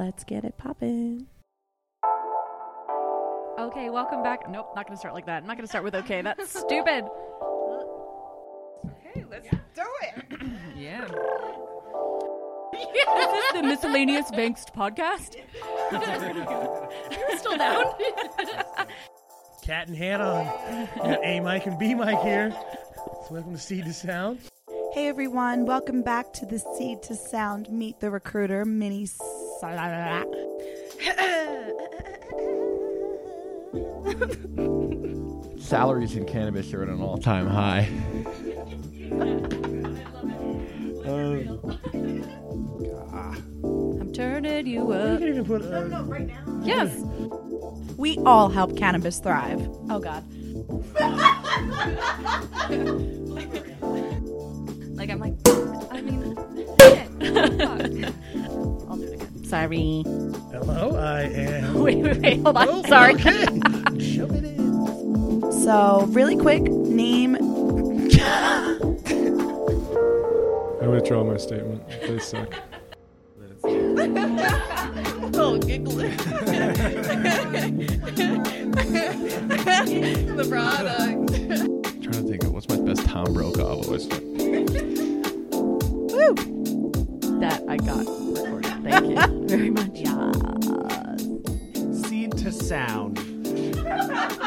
Let's get it poppin'. Okay, welcome back. Nope, not gonna start like that. I'm not gonna start with okay. That's stupid. Hey, let's do it. Yeah. Is this the miscellaneous Bankst podcast? You're still down. Cat and hat on. Got A mic and B mic here. So welcome to Seed to Sound. Hey everyone, welcome back to the Seed to Sound Meet the Recruiter mini. Salaries in cannabis are at an all-time high. I'm turning you You up. can even put uh, Yes. We all help cannabis thrive. Oh God. Sorry. hello. I am. Wait, wait, wait. Hold on. Oh, Sorry. Okay. Shove it in. So, really quick, name. I withdraw my statement. They suck. Oh, giggling. the product. trying to think of what's my best Tom Brokaw voice. Woo! That I got recorded. Thank you very much. Yeah. Seed to sound. That's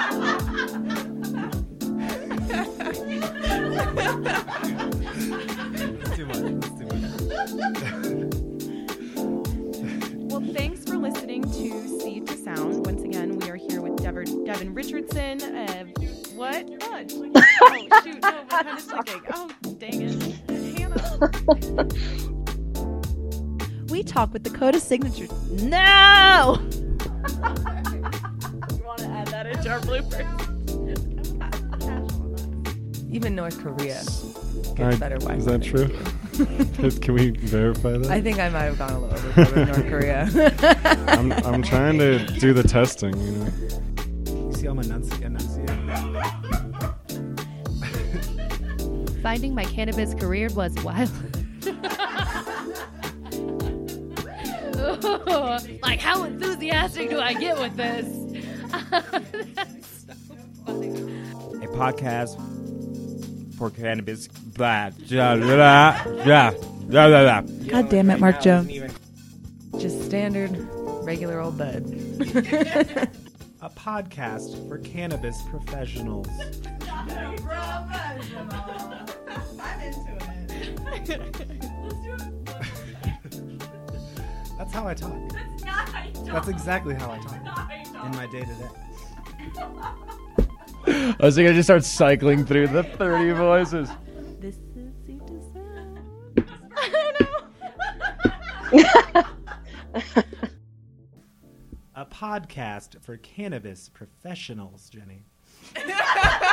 too much. That's too much. Well, thanks for listening to Seed to Sound. Once again, we are here with Devin, Devin Richardson. Uh, what? What? Oh, shoot. No, we're kind of. Oh, dang it. Hannah. We talk with Dakota Signature. No! You want to add that into our bloopers? Even North Korea gets I- better Wi-Fi. is that true? Can we verify that? I think I might have gone a little overboard with North Korea. I'm, I'm trying to do the testing, you know. You see, I'm enunciating. enunciating. Finding my cannabis career was wild. like, how enthusiastic do I get with this? That's so funny. A podcast for cannabis. Blah, blah, blah, blah, blah, blah, blah. God damn it, Mark Jones. Just standard, regular old bud. A podcast for cannabis professionals. That's how I talk. That's exactly how I talk in my day to day. I was thinking I just start cycling through the 30 voices. This is Seed to Sound. A podcast for cannabis professionals, Jenny.